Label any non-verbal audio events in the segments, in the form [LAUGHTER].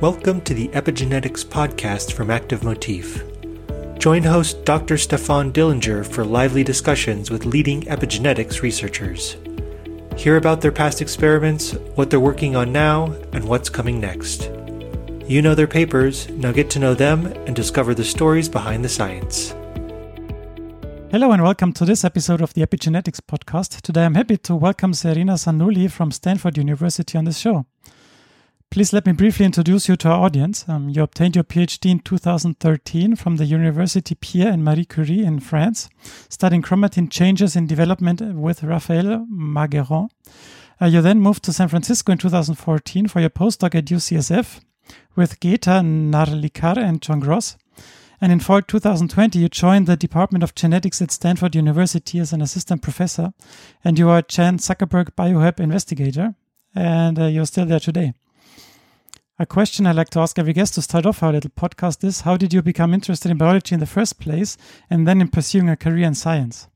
Welcome to the Epigenetics podcast from Active Motif. Join host Dr. Stefan Dillinger for lively discussions with leading epigenetics researchers. Hear about their past experiments, what they're working on now, and what's coming next. You know their papers, now get to know them and discover the stories behind the science. Hello and welcome to this episode of the Epigenetics podcast. Today I'm happy to welcome Serena Sanulli from Stanford University on this show. Please let me briefly introduce you to our audience. Um, you obtained your PhD in 2013 from the University Pierre and Marie Curie in France, studying chromatin changes in development with Raphael Margueron. Uh, you then moved to San Francisco in 2014 for your postdoc at UCSF with Geeta Narlikar and John Gross. And in fall 2020, you joined the Department of Genetics at Stanford University as an assistant professor, and you are Chan Zuckerberg BioHub investigator, and uh, you're still there today. A question I like to ask every guest to start off our little podcast is How did you become interested in biology in the first place and then in pursuing a career in science?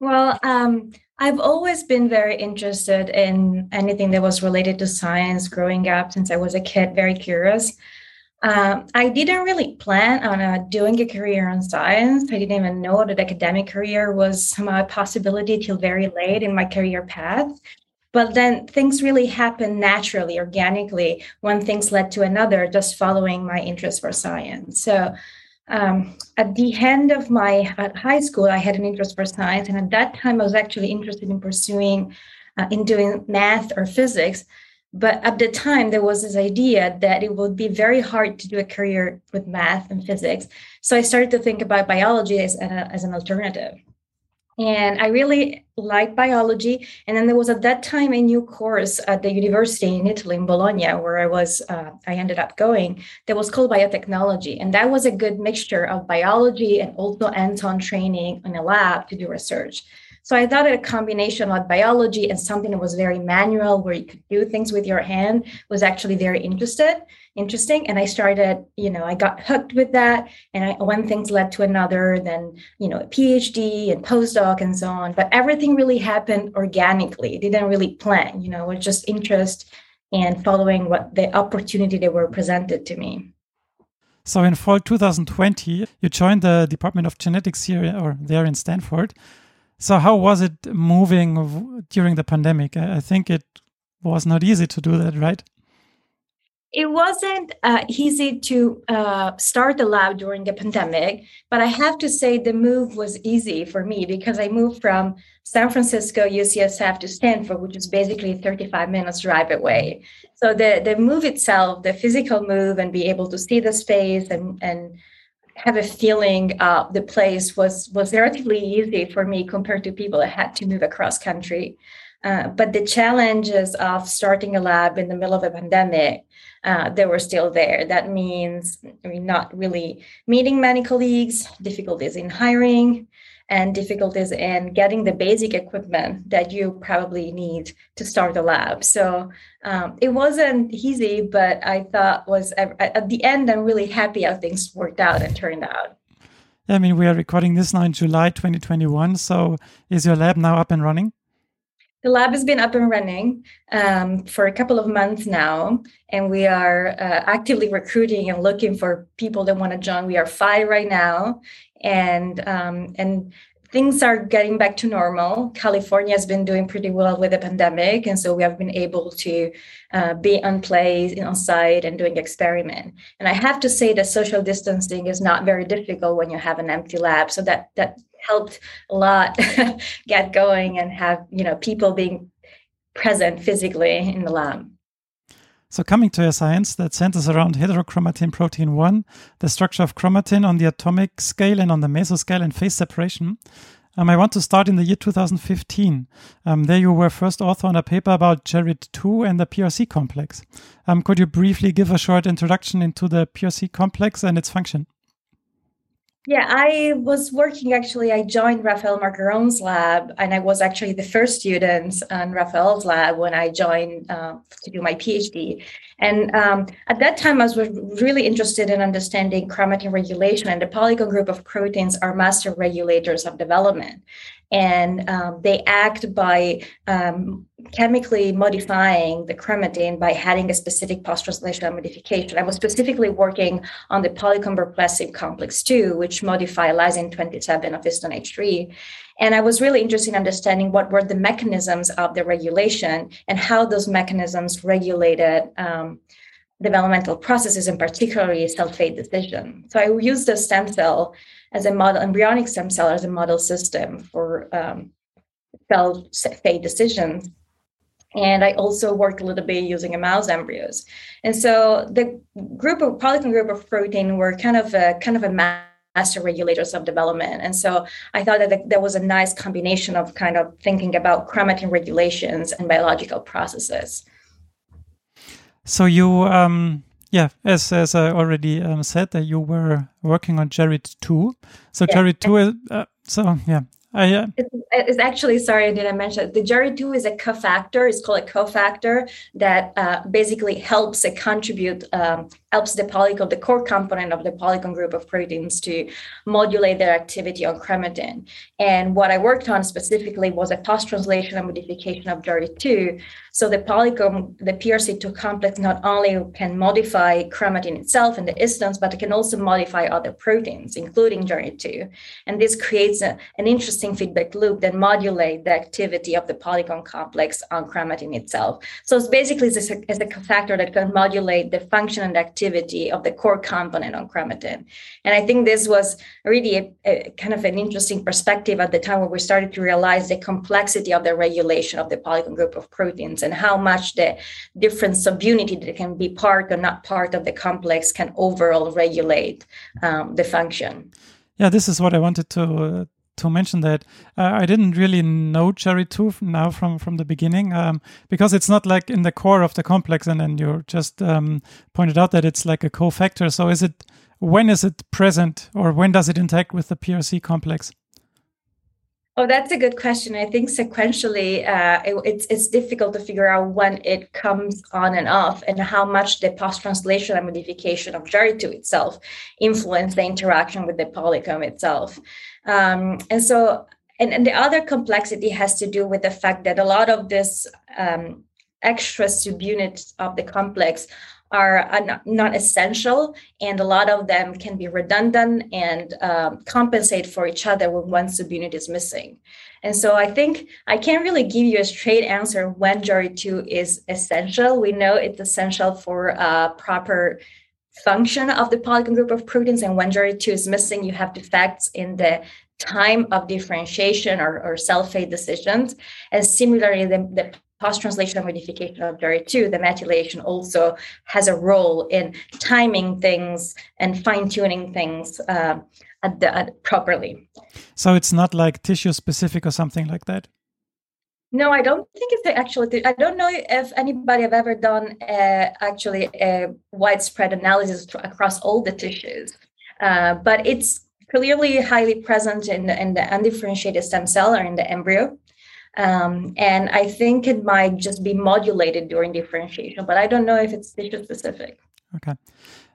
Well, um, I've always been very interested in anything that was related to science growing up since I was a kid, very curious. Um, I didn't really plan on uh, doing a career in science. I didn't even know that academic career was a possibility till very late in my career path. But then things really happened naturally, organically, one things led to another, just following my interest for science. So um, at the end of my high school, I had an interest for science, and at that time, I was actually interested in pursuing, uh, in doing math or physics. But at the time, there was this idea that it would be very hard to do a career with math and physics. So I started to think about biology as, a, as an alternative and I really liked biology. And then there was at that time a new course at the university in Italy, in Bologna, where I was, uh, I ended up going, that was called biotechnology. And that was a good mixture of biology and also hands on training in a lab to do research. So I thought a combination of biology and something that was very manual, where you could do things with your hand, was actually very interested, interesting. And I started, you know, I got hooked with that, and I, one thing's led to another. Then, you know, a PhD and postdoc and so on. But everything really happened organically. It didn't really plan. You know, it was just interest and following what the opportunity that were presented to me. So in fall 2020, you joined the Department of Genetics here or there in Stanford. So how was it moving during the pandemic? I think it was not easy to do that, right? It wasn't uh, easy to uh, start the lab during the pandemic, but I have to say the move was easy for me because I moved from San Francisco UCSF to Stanford, which is basically 35 minutes drive away. So the the move itself, the physical move, and be able to see the space and and have a feeling uh, the place was was relatively easy for me compared to people that had to move across country. Uh, but the challenges of starting a lab in the middle of a pandemic, uh, they were still there. That means I mean, not really meeting many colleagues, difficulties in hiring, and difficulties in getting the basic equipment that you probably need to start a lab. So um, it wasn't easy, but I thought was at the end, I'm really happy how things worked out and turned out. I mean, we are recording this now in July 2021. So is your lab now up and running? The lab has been up and running um, for a couple of months now, and we are uh, actively recruiting and looking for people that want to join. We are five right now, and um, and things are getting back to normal. California has been doing pretty well with the pandemic, and so we have been able to uh, be on place, on site, and doing experiment. And I have to say that social distancing is not very difficult when you have an empty lab. So that that helped a lot [LAUGHS] get going and have you know people being present physically in the lab. So, coming to your science that centers around heterochromatin protein 1, the structure of chromatin on the atomic scale and on the mesoscale and phase separation, um, I want to start in the year 2015. Um, there you were first author on a paper about JARID2 and the PRC complex. Um, could you briefly give a short introduction into the PRC complex and its function? Yeah, I was working actually. I joined Raphael Margueron's lab, and I was actually the first student on Raphael's lab when I joined uh, to do my PhD. And um, at that time, I was really interested in understanding chromatin regulation, and the polycomb group of proteins are master regulators of development and um, they act by um, chemically modifying the chromatin by adding a specific post-translational modification. I was specifically working on the polycomber complex 2, which modify lysine 27 of histone H3. And I was really interested in understanding what were the mechanisms of the regulation and how those mechanisms regulated um, developmental processes, and particularly cell fate decision. So I use the stem cell as a model, embryonic stem cell as a model system for um, cell fate decisions and I also worked a little bit using a mouse embryos. And so the group of polycomb group of protein were kind of a kind of a master regulators of development. And so I thought that there was a nice combination of kind of thinking about chromatin regulations and biological processes. So you, um, yeah, as as I already um, said, that you were working on Jared two. So yeah. JARID2, uh, so yeah, I, uh, it's, it's, actually sorry, I didn't mention the JARID2 is a cofactor. It's called a cofactor that uh, basically helps a contribute um, helps the polycomb, the core component of the polycomb group of proteins, to modulate their activity on chromatin. And what I worked on specifically was a post-translational modification of JARID2. So the polycomb, the PRC2 complex, not only can modify chromatin itself and the histones, but it can also modify other proteins, including JARID2. And this creates a, an interesting feedback loop that modulates the activity of the polycomb complex on chromatin itself. So it's basically a, it's a factor that can modulate the function and activity of the core component on chromatin. And I think this was really a, a kind of an interesting perspective at the time when we started to realize the complexity of the regulation of the polycomb group of proteins and how much the different subunity that can be part or not part of the complex can overall regulate um, the function. Yeah, this is what I wanted to uh, to mention that uh, I didn't really know JARID2 now from from the beginning um, because it's not like in the core of the complex, and then you just um, pointed out that it's like a cofactor. So is it when is it present, or when does it interact with the PRC complex? Oh, that's a good question. I think sequentially, uh, it, it's it's difficult to figure out when it comes on and off, and how much the post-translational modification of JARID2 itself influence the interaction with the polycomb itself. Um, and so, and, and the other complexity has to do with the fact that a lot of this um, extra subunits of the complex are not, essential, and a lot of them can be redundant and um, compensate for each other when one subunit is missing. And so I think I can't really give you a straight answer when JARID2 is essential. We know it's essential for uh, proper function of the polycomb group of proteins. And when JARID2 is missing, you have defects in the time of differentiation or, or cell fate decisions. And similarly, the, the post-translational modification of JARID2, the methylation also has a role in timing things and fine-tuning things uh, at the, at, properly. So it's not like tissue specific or something like that? No, I don't think it's actually. I don't know if anybody have ever done uh, actually a widespread analysis across all the tissues, uh, but it's clearly highly present in the, in the undifferentiated stem cell or in the embryo. Um, and I think it might just be modulated during differentiation, but I don't know if it's tissue specific. Okay.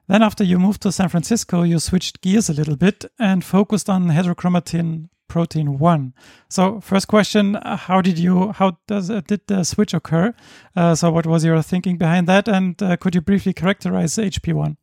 Then, after you moved to San Francisco, you switched gears a little bit and focused on heterochromatin protein 1 so first question how did you how does uh, did the switch occur uh, so what was your thinking behind that and uh, could you briefly characterize hp1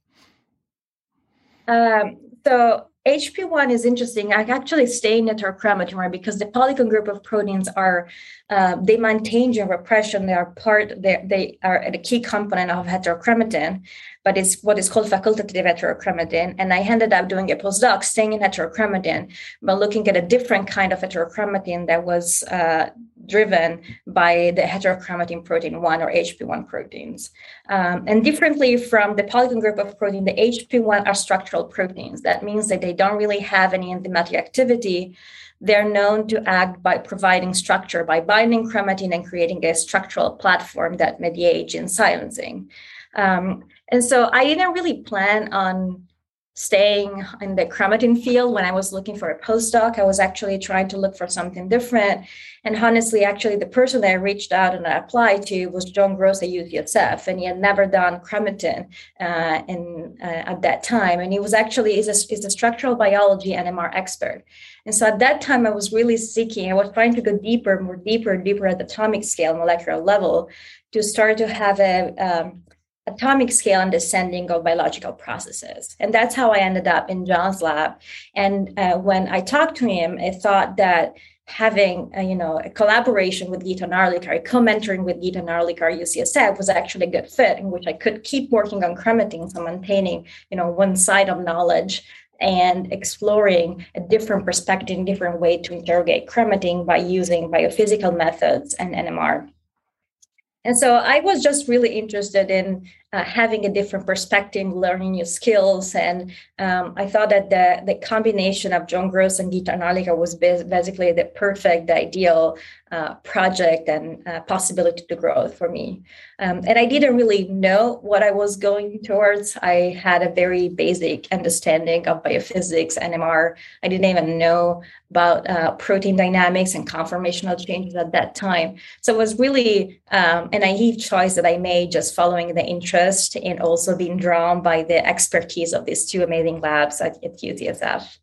um, so HP1 is interesting. I actually stay in heterochromatin because the polycomb group of proteins are uh, they maintain gene repression. They are part. They they are a key component of heterochromatin, but it's what is called facultative heterochromatin. And I ended up doing a postdoc staying in heterochromatin, but looking at a different kind of heterochromatin that was uh, driven by the heterochromatin protein 1 or HP1 proteins. Um, and differently from the polycomb group of protein, the HP1 are structural proteins. That means that they don't really have any enzymatic activity. They're known to act by providing structure, by binding chromatin and creating a structural platform that mediates gene silencing. Um, and so I didn't really plan on staying in the chromatin field when I was looking for a postdoc. I was actually trying to look for something different. And honestly, actually, the person that I reached out and I applied to was John Gross at UCSF, and he had never done chromatin uh, in, uh, at that time. And he was actually is a, a structural biology NMR expert. And so at that time, I was really seeking, I was trying to go deeper, more deeper, deeper at the atomic scale, molecular level, to start to have a um, atomic scale understanding of biological processes. And that's how I ended up in John's lab. And uh, when I talked to him, I thought that having a, you know a collaboration with Geeta Narlikar, co-mentoring with Geeta Narlikar UCSF was actually a good fit in which I could keep working on chromatin, so maintaining you know one side of knowledge and exploring a different perspective, different way to interrogate chromatin by using biophysical methods and NMR. And so I was just really interested in uh, having a different perspective, learning new skills. And um, I thought that the, the combination of John Gross and Geeta Narlikar was basically the perfect, the ideal uh, project and uh, possibility to grow for me. Um, and I didn't really know what I was going towards. I had a very basic understanding of biophysics, NMR. I didn't even know about uh, protein dynamics and conformational changes at that time. So it was really um, a naive choice that I made just following the interest and also being drawn by the expertise of these two amazing labs at, at UCSF.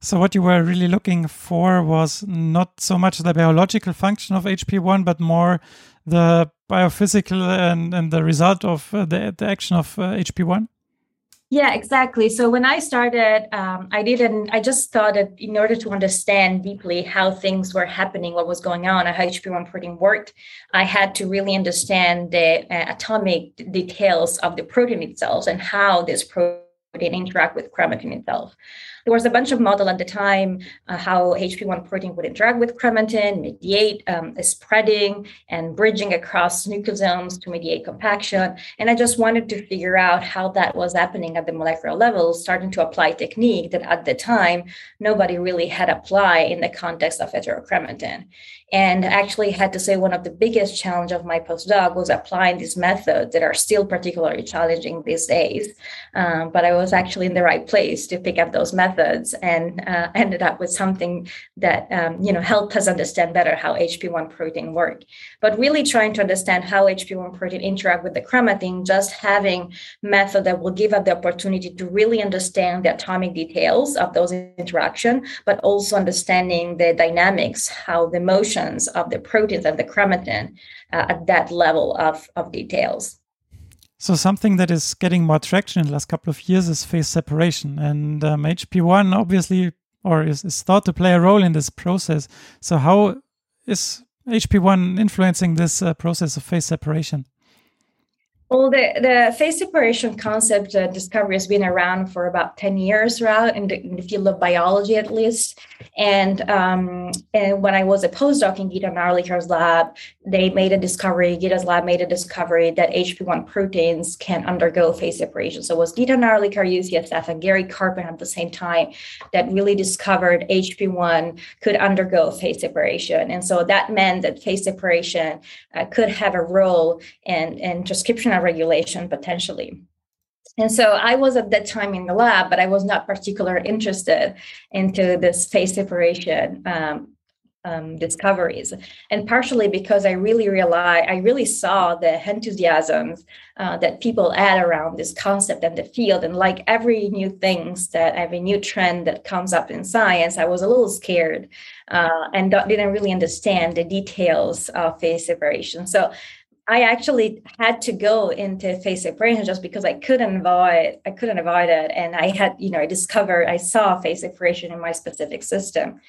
So what you were really looking for was not so much the biological function of HP1, but more the biophysical and, and the result of uh, the, the action of uh, HP1? Yeah, exactly. So when I started, um, I didn't, I just thought that in order to understand deeply how things were happening, what was going on, and how HP1 protein worked, I had to really understand the uh, atomic details of the protein itself and how this protein interact with chromatin itself there was a bunch of model at the time uh, how HP1 protein would interact with chromatin, mediate um, spreading and bridging across nucleosomes to mediate compaction. And I just wanted to figure out how that was happening at the molecular level, starting to apply technique that at the time nobody really had applied in the context of heterochromatin. And actually had to say one of the biggest challenge of my postdoc was applying these methods that are still particularly challenging these days. Um, but I was actually in the right place to pick up those methods and uh, ended up with something that um, you know helped us understand better how HP1 protein work. But really trying to understand how HP1 protein interact with the chromatin, just having method that will give us the opportunity to really understand the atomic details of those interaction, but also understanding the dynamics, how the motions of the proteins and the chromatin uh, at that level of, of details. So something that is getting more traction in the last couple of years is phase separation, and um, HP1 obviously, or is, is thought to play a role in this process. So how is HP1 influencing this uh, process of phase separation? Well, the, the phase separation concept uh, discovery has been around for about 10 years, right, in the, in the field of biology at least. And, um, and when I was a postdoc in Geeta Narlikar's lab, they made a discovery, Geeta's lab made a discovery that HP1 proteins can undergo phase separation. So it was Gita Narlikar, UCSF, and Gary Karpen at the same time that really discovered HP1 could undergo phase separation. And so that meant that phase separation uh, could have a role in, in transcription regulation potentially. And so I was at that time in the lab, but I was not particularly interested into this phase separation um, um, discoveries, and partially because I really realized I really saw the enthusiasms uh, that people add around this concept and the field, and like every new things that every new trend that comes up in science, I was a little scared uh, and didn't really understand the details of phase separation. So I actually had to go into phase separation just because I couldn't avoid I couldn't avoid it, and I had you know I discovered I saw phase separation in my specific system,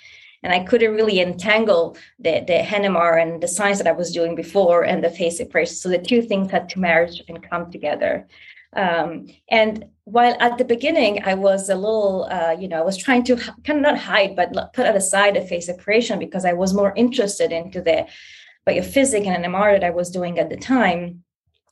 and I couldn't really entangle the the NMR and the science that I was doing before and the phase separation. So the two things had to merge and come together. Um, and while at the beginning I was a little, uh, you know, I was trying to kind of not hide, but put aside the phase separation because I was more interested into the biophysics and an NMR that I was doing at the time,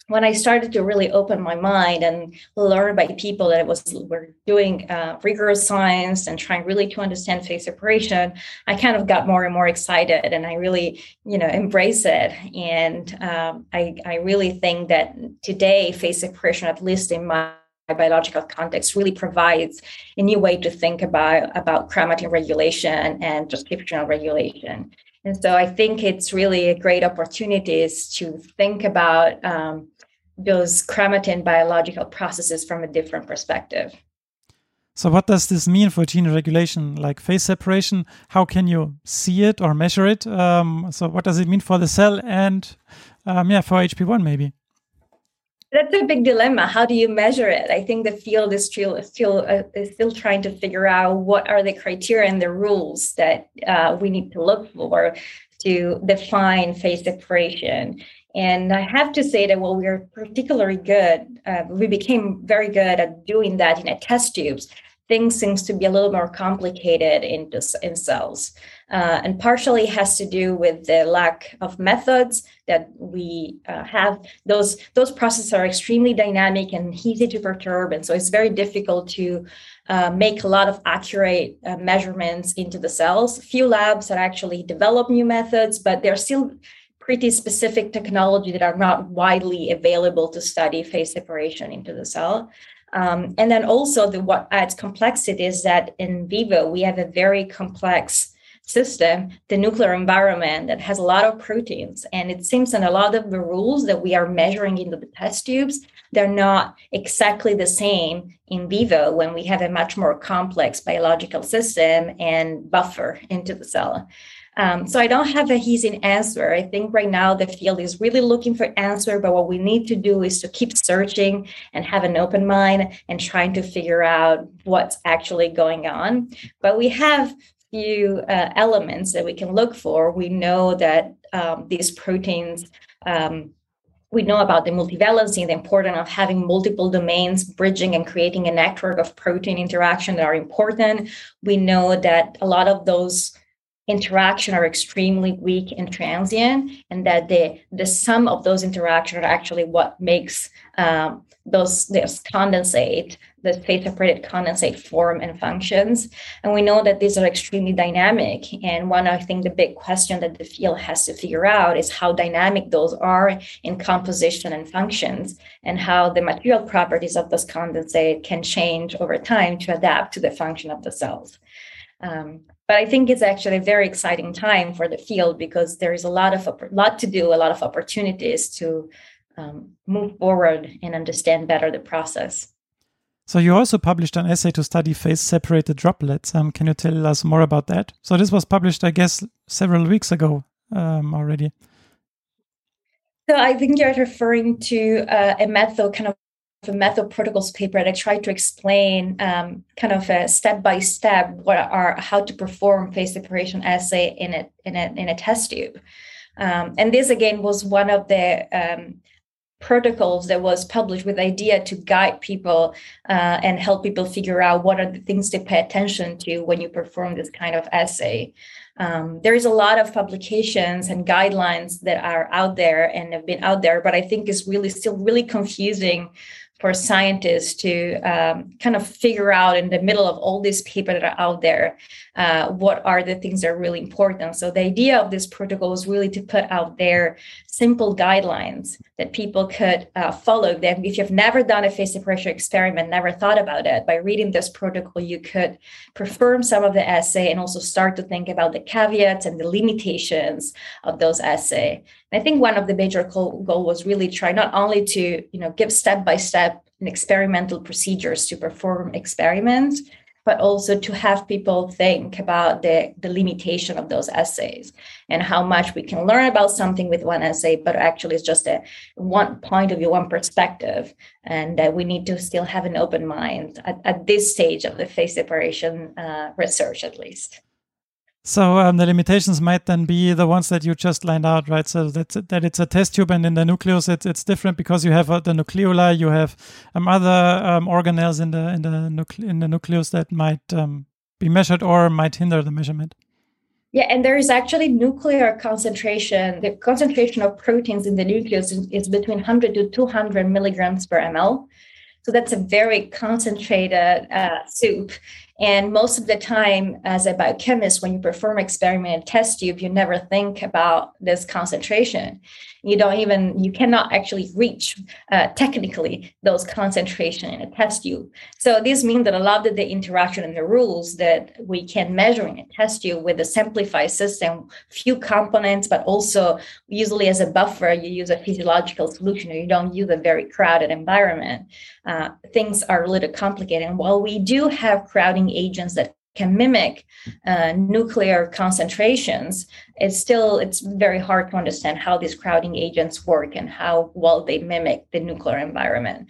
when I started to really open my mind and learn by people that was were doing uh, rigorous science and trying really to understand phase separation, I kind of got more and more excited, and I really, you know, embrace it. And um, I, I really think that today phase separation, at least in my biological context really provides a new way to think about about chromatin regulation and transcriptional regulation. And so I think it's really a great opportunity to think about um, those chromatin biological processes from a different perspective. So, what does this mean for gene regulation, like phase separation? How can you see it or measure it? Um, so, what does it mean for the cell and, um, yeah, for HP1 maybe? That's a big dilemma. How do you measure it? I think the field is still still uh, is still trying to figure out what are the criteria and the rules that uh, we need to look for to define phase separation. And I have to say that while we are particularly good, uh, we became very good at doing that in test tubes things seems to be a little more complicated in, in cells uh, and partially has to do with the lack of methods that we uh, have. Those those processes are extremely dynamic and easy to perturb and so it's very difficult to uh, make a lot of accurate uh, measurements into the cells. Few labs that actually develop new methods but they're still pretty specific technology that are not widely available to study phase separation into the cell. Um, and then also the what adds complexity is that in vivo we have a very complex system, the nuclear environment that has a lot of proteins. And it seems that a lot of the rules that we are measuring into the test tubes, they're not exactly the same in vivo when we have a much more complex biological system and buffer into the cell. Um, so I don't have a easy answer. I think right now the field is really looking for answer, but what we need to do is to keep searching and have an open mind and trying to figure out what's actually going on. But we have few uh, elements that we can look for. We know that um, these proteins. Um, we know about the multivalency, the importance of having multiple domains bridging and creating a network of protein interaction that are important. We know that a lot of those interaction are extremely weak and transient and that the the sum of those interactions are actually what makes um, those this condensate the phase separated condensate form and functions. And we know that these are extremely dynamic and one i think the big question that the field has to figure out is how dynamic those are in composition and functions and how the material properties of this condensate can change over time to adapt to the function of the cells. Um, but I think it's actually a very exciting time for the field because there is a lot of a lot to do, a lot of opportunities to um, move forward and understand better the process. So you also published an assay to study phase-separated droplets. Um, can you tell us more about that? So this was published, I guess, several weeks ago um, already. So I think you're referring to uh, a method kind of a method protocols paper that I tried to explain um, kind of a step by step what are how to perform phase separation assay in a in a in a test tube. Um, and this again was one of the um, protocols that was published with the idea to guide people uh, and help people figure out what are the things to pay attention to when you perform this kind of assay. Um, there is a lot of publications and guidelines that are out there and have been out there, but I think is really still really confusing for scientists to um, kind of figure out in the middle of all these people that are out there uh, what are the things that are really important. So the idea of this protocol was really to put out there simple guidelines that people could uh, follow. Then, if you've never done a phase separation experiment, never thought about it, by reading this protocol, you could perform some of the assay and also start to think about the caveats and the limitations of those assay. And I think one of the major goal, goal was really try not only to you know give step by step and experimental procedures to perform experiments but also to have people think about the, the limitation of those assays and how much we can learn about something with one assay, but actually it's just a one point of view, one perspective, and that we need to still have an open mind at, at this stage of the phase separation uh, research, at least. So um, the limitations might then be the ones that you just lined out, right? So that that it's a test tube, and in the nucleus, it's it's different because you have uh, the nucleoli, you have um, other um, organelles in the in the nucle- in the nucleus that might um, be measured or might hinder the measurement. Yeah, and there is actually nuclear concentration. The concentration of proteins in the nucleus is, is between 100 to 200 milligrams per ml. So that's a very concentrated uh, soup. And most of the time, as a biochemist, when you perform experiment test tube, you never think about this concentration. You don't even, you cannot actually reach uh, technically those concentration in a test tube. So this means that a lot of the interaction and the rules that we can measure in a test tube with a simplified system, few components, but also usually as a buffer, you use a physiological solution or you don't use a very crowded environment. Uh, things are a little complicated. And while we do have crowding agents that can mimic uh, nuclear concentrations it's still it's very hard to understand how these crowding agents work and how well they mimic the nuclear environment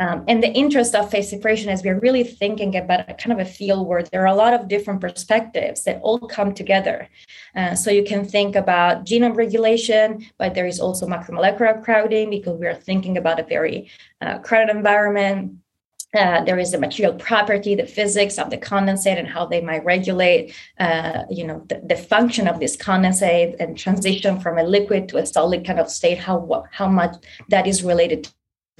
um, and the interest of phase separation is we're really thinking about a kind of a field where there are a lot of different perspectives that all come together. Uh, so you can think about genome regulation, but there is also macromolecular crowding because we are thinking about a very uh, crowded environment. Uh, there is the material property, the physics of the condensate, and how they might regulate, uh, you know, the, the, function of this condensate and transition from a liquid to a solid kind of state. How how much that is related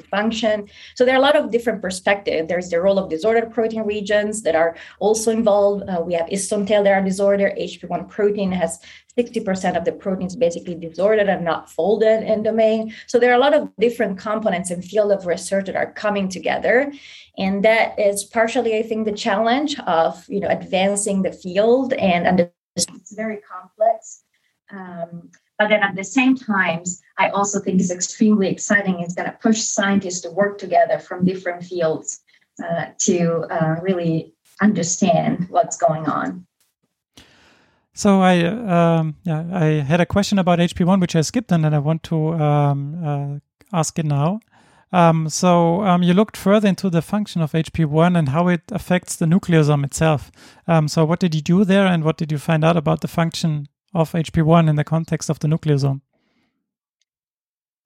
function. So there are a lot of different perspectives. There's the role of disordered protein regions that are also involved. Uh, we have histone tail that are disordered. HP1 protein has 60% of the proteins basically disordered and not folded in domain. So there are a lot of different components in field of research that are coming together. And that is partially, I think, the challenge of you know advancing the field and, and it's very complex. Um, but then at the same times, I also think is extremely exciting. It's going to push scientists to work together from different fields uh, to uh, really understand what's going on. So I um, yeah I had a question about HP1 which I skipped and then I want to um, uh, ask it now. Um, so um, you looked further into the function of HP1 and how it affects the nucleosome itself. Um, so what did you do there, and what did you find out about the function of HP1 in the context of the nucleosome?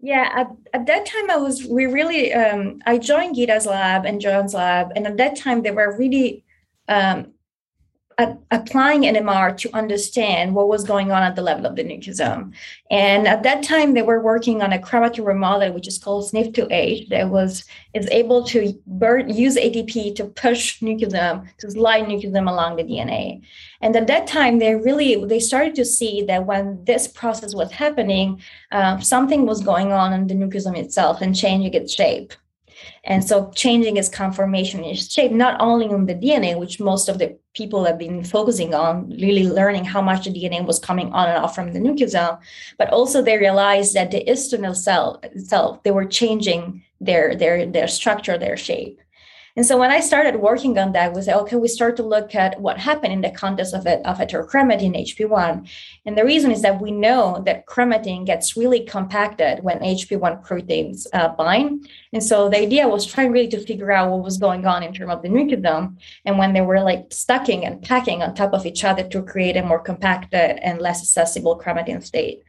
Yeah, at, at that time I was we really um, I joined Geeta's lab and John's lab, and at that time they were really um, applying NMR to understand what was going on at the level of the nucleosome. And at that time, they were working on a chromatin remodeler, which is called SNF2H, that was is able to burn, use ATP to push nucleosome, to slide nucleosome along the DNA. And at that time, they really they started to see that when this process was happening, uh, something was going on in the nucleosome itself and changing its shape. And so changing its conformation and shape, not only on the DNA, which most of the people have been focusing on, really learning how much the DNA was coming on and off from the nucleosome, but also they realized that the histone cell itself, they were changing their their their structure, their shape. And so when I started working on that, we said, okay, we start to look at what happened in the context of, it, of heterochromatin HP1. And the reason is that we know that chromatin gets really compacted when HP1 proteins uh, bind. And so the idea was trying really to figure out what was going on in terms of the nucleosome and when they were like stacking and packing on top of each other to create a more compacted and less accessible chromatin state.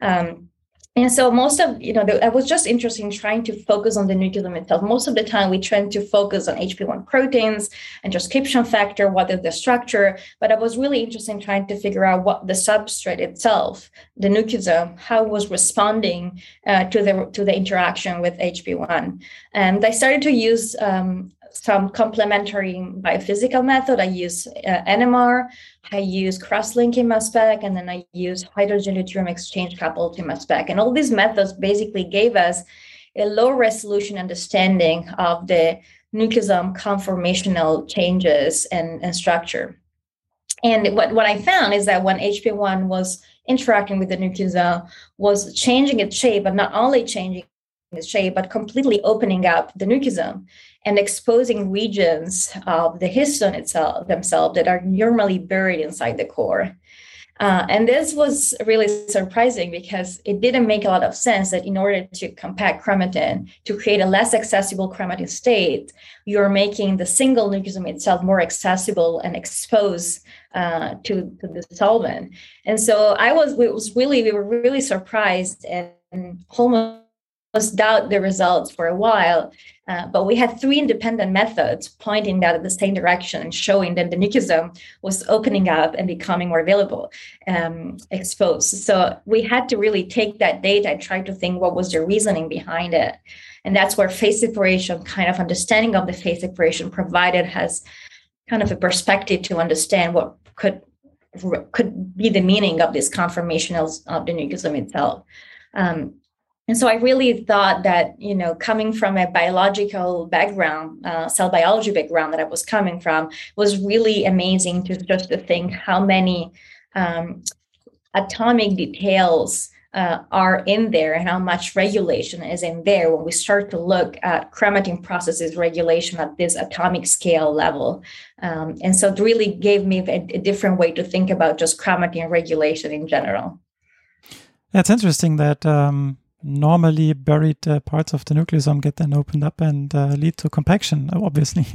Um, and so most of, you know, the, I was just interested in trying to focus on the nucleosome itself. Most of the time we tend to focus on HP1 proteins and transcription factor, what is the structure, but I was really interested in trying to figure out what the substrate itself, the nucleosome, how was responding uh, to the to the interaction with HP1. And I started to use um, some complementary biophysical method. I use uh, NMR, I use cross-linking mass spec, and then I use hydrogen deuterium exchange coupled to mass spec. And all these methods basically gave us a low resolution understanding of the nucleosome conformational changes and, and structure. And what, what I found is that when HP1 was interacting with the nucleosome, was changing its shape, but not only changing shape, but completely opening up the nucleosome and exposing regions of the histone itself themselves that are normally buried inside the core. Uh, and this was really surprising because it didn't make a lot of sense that in order to compact chromatin, to create a less accessible chromatin state, you're making the single nucleosome itself more accessible and exposed uh, to, to the solvent. And so I was, was really, we were really surprised and almost doubt the results for a while. Uh, but we had three independent methods pointing that in the same direction and showing that the nucleosome was opening up and becoming more available, um, exposed. So we had to really take that data and try to think what was the reasoning behind it. And that's where phase separation, kind of understanding of the phase separation provided has kind of a perspective to understand what could could be the meaning of this conformation of, of the nucleosome itself. Um, and so I really thought that, you know, coming from a biological background, uh, cell biology background that I was coming from, was really amazing to just to think how many um, atomic details uh, are in there and how much regulation is in there when we start to look at chromatin processes regulation at this atomic scale level. Um, and so it really gave me a, a, different way to think about just chromatin regulation in general. That's interesting that um, normally buried uh, parts of the nucleosome get then opened up and uh, lead to compaction, [LAUGHS] obviously.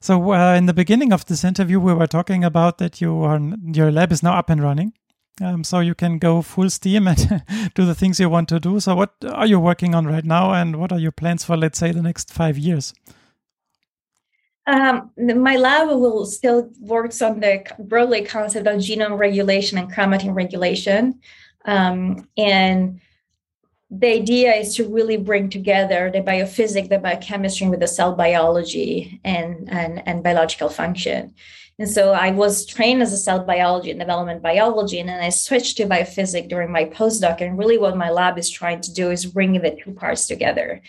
so uh, in the beginning of this interview, we were talking about that you are, your lab is now up and running. Um, so you can go full steam and [LAUGHS] do the things you want to do. So what are you working on right now, and what are your plans for, let's say, the next five years? Um, my lab will still works on the broadly concept of genome regulation and chromatin regulation, um, and the idea is to really bring together the biophysics, the biochemistry with the cell biology and, and, and biological function. And so I was trained as a cell biology and development biology, and then I switched to biophysics during my postdoc. And really, what my lab is trying to do is bring the two parts together.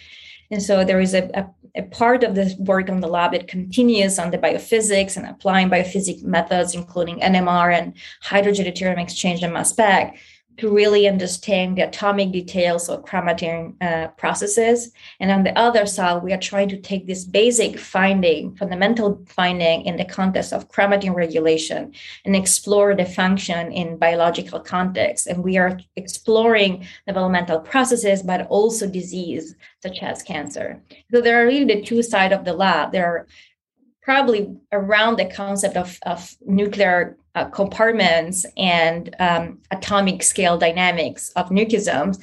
And so there is a, a, a part of the work on the lab that continues on the biophysics and applying biophysics methods, including NMR and hydrogen deuterium exchange and mass spec to really understand the atomic details of chromatin uh, processes. And on the other side, we are trying to take this basic finding, fundamental finding in the context of chromatin regulation and explore the function in biological context. And we are exploring developmental processes, but also disease such as cancer. So there are really the two sides of the lab. There are probably around the concept of, of nuclear uh, compartments and um, atomic scale dynamics of nucleosomes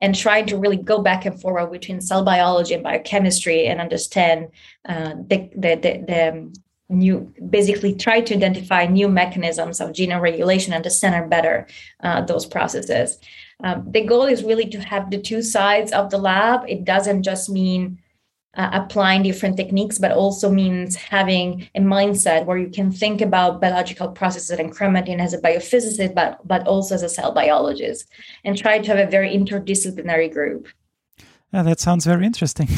and trying to really go back and forward between cell biology and biochemistry and understand uh, the, the, the, the um, new basically try to identify new mechanisms of genome regulation and to center better uh, those processes. Um, the goal is really to have the two sides of the lab. It doesn't just mean uh, applying different techniques, but also means having a mindset where you can think about biological processes and chromatin as a biophysicist, but, but also as a cell biologist, and try to have a very interdisciplinary group. Yeah, that sounds very interesting.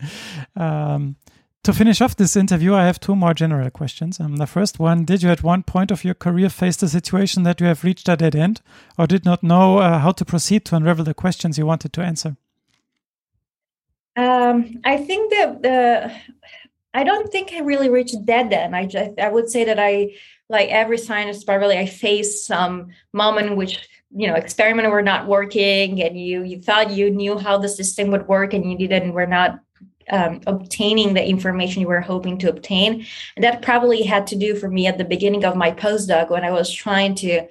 [LAUGHS] um, to finish off this interview, I have two more general questions. Um, the first one Did you at one point of your career face the situation that you have reached a dead end or did not know uh, how to proceed to unravel the questions you wanted to answer? Um, I think that the I don't think I really reached dead end. I just, I would say that I like every scientist probably I faced some moment in which you know experiment were not working and you you thought you knew how the system would work and you didn't were not um, obtaining the information you were hoping to obtain and that probably had to do for me at the beginning of my postdoc when I was trying to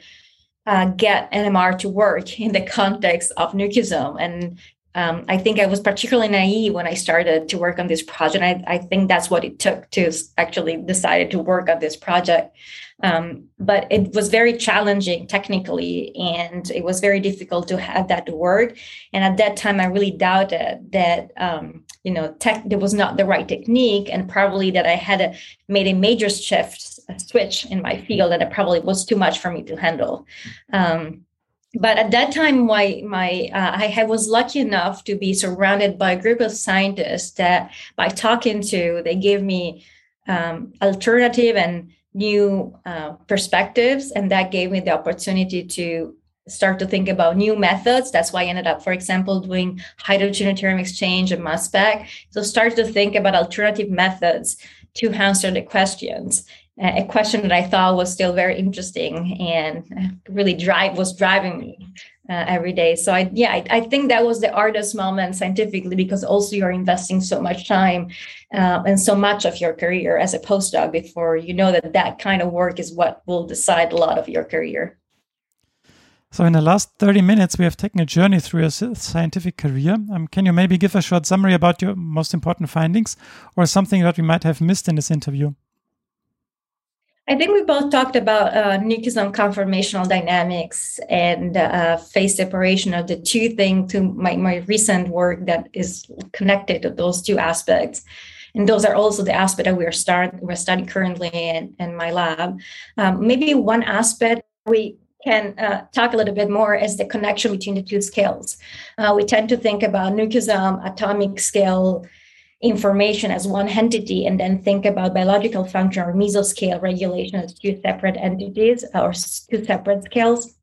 uh, get NMR to work in the context of nucleosome and um, I think I was particularly naive when I started to work on this project. I, I think that's what it took to actually decide to work on this project. Um, but it was very challenging technically, and it was very difficult to have that work. And at that time, I really doubted that um, you know tech there was not the right technique, and probably that I had a, made a major shift, a switch in my field, and it probably was too much for me to handle. Um, but at that time my my uh, I, was lucky enough to be surrounded by a group of scientists that by talking to they gave me um, alternative and new uh, perspectives and that gave me the opportunity to start to think about new methods. That's why i ended up for example doing hydrogen deuterium exchange and mass spec. So start to think about alternative methods to answer the questions a question that I thought was still very interesting and really drive was driving me uh, every day. So I yeah I, I, think that was the hardest moment scientifically because also you're investing so much time uh, and so much of your career as a postdoc before you know that that kind of work is what will decide a lot of your career. So, in the last 30 minutes, we have taken a journey through your scientific career. Um, can you maybe give a short summary about your most important findings or something that we might have missed in this interview? I think we both talked about uh, nucleosome conformational dynamics and uh, phase separation of the two things to my, my recent work that is connected to those two aspects. and those are also the aspect that we are start we're studying currently in, in my lab. Um, maybe one aspect we can uh, talk a little bit more is the connection between the two scales. Uh, we tend to think about nucleosome, atomic scale information as one entity, and then think about biological function or mesoscale regulation as two separate entities or two separate scales.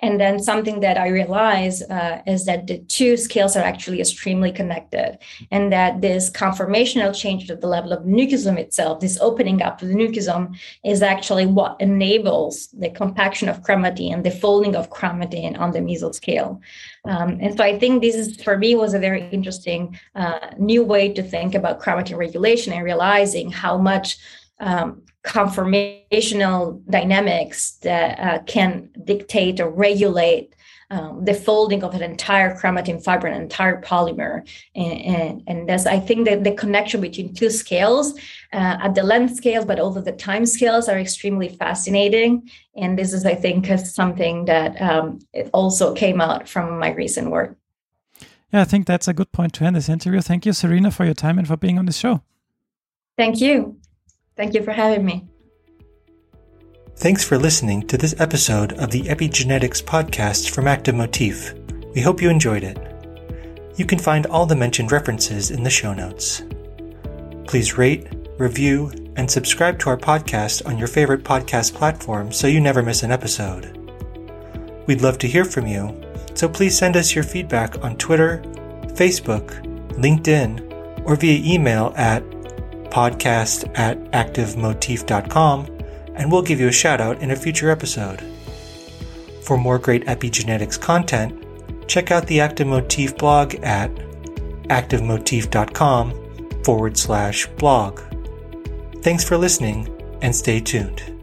And then something that I realize uh, is that the two scales are actually extremely connected, and that this conformational change at the level of the nucleosome itself, this opening up of the nucleosome, is actually what enables the compaction of chromatin and the folding of chromatin on the mesoscale. Um, and so I think this is, for me, was a very interesting uh, new way to think about chromatin regulation and realizing how much um, conformational dynamics that uh, can dictate or regulate um, the folding of an entire chromatin fiber, an entire polymer. And, and, and that's, I think that the connection between two scales uh, at the length scales, but also the time scales are extremely fascinating. And this is, I think, something that um, also came out from my recent work. Yeah, I think that's a good point to end this interview. Thank you, Serena, for your time and for being on the show. Thank you. Thank you for having me. Thanks for listening to this episode of the Epigenetics podcast from Active Motif. We hope you enjoyed it. You can find all the mentioned references in the show notes. Please rate, review, and subscribe to our podcast on your favorite podcast platform so you never miss an episode. We'd love to hear from you, so please send us your feedback on Twitter, Facebook, LinkedIn, or via email at podcast at activemotif.com, and we'll give you a shout out in a future episode. For more great epigenetics content, check out the Active Motif blog at activemotif.com forward slash blog. Thanks for listening and stay tuned.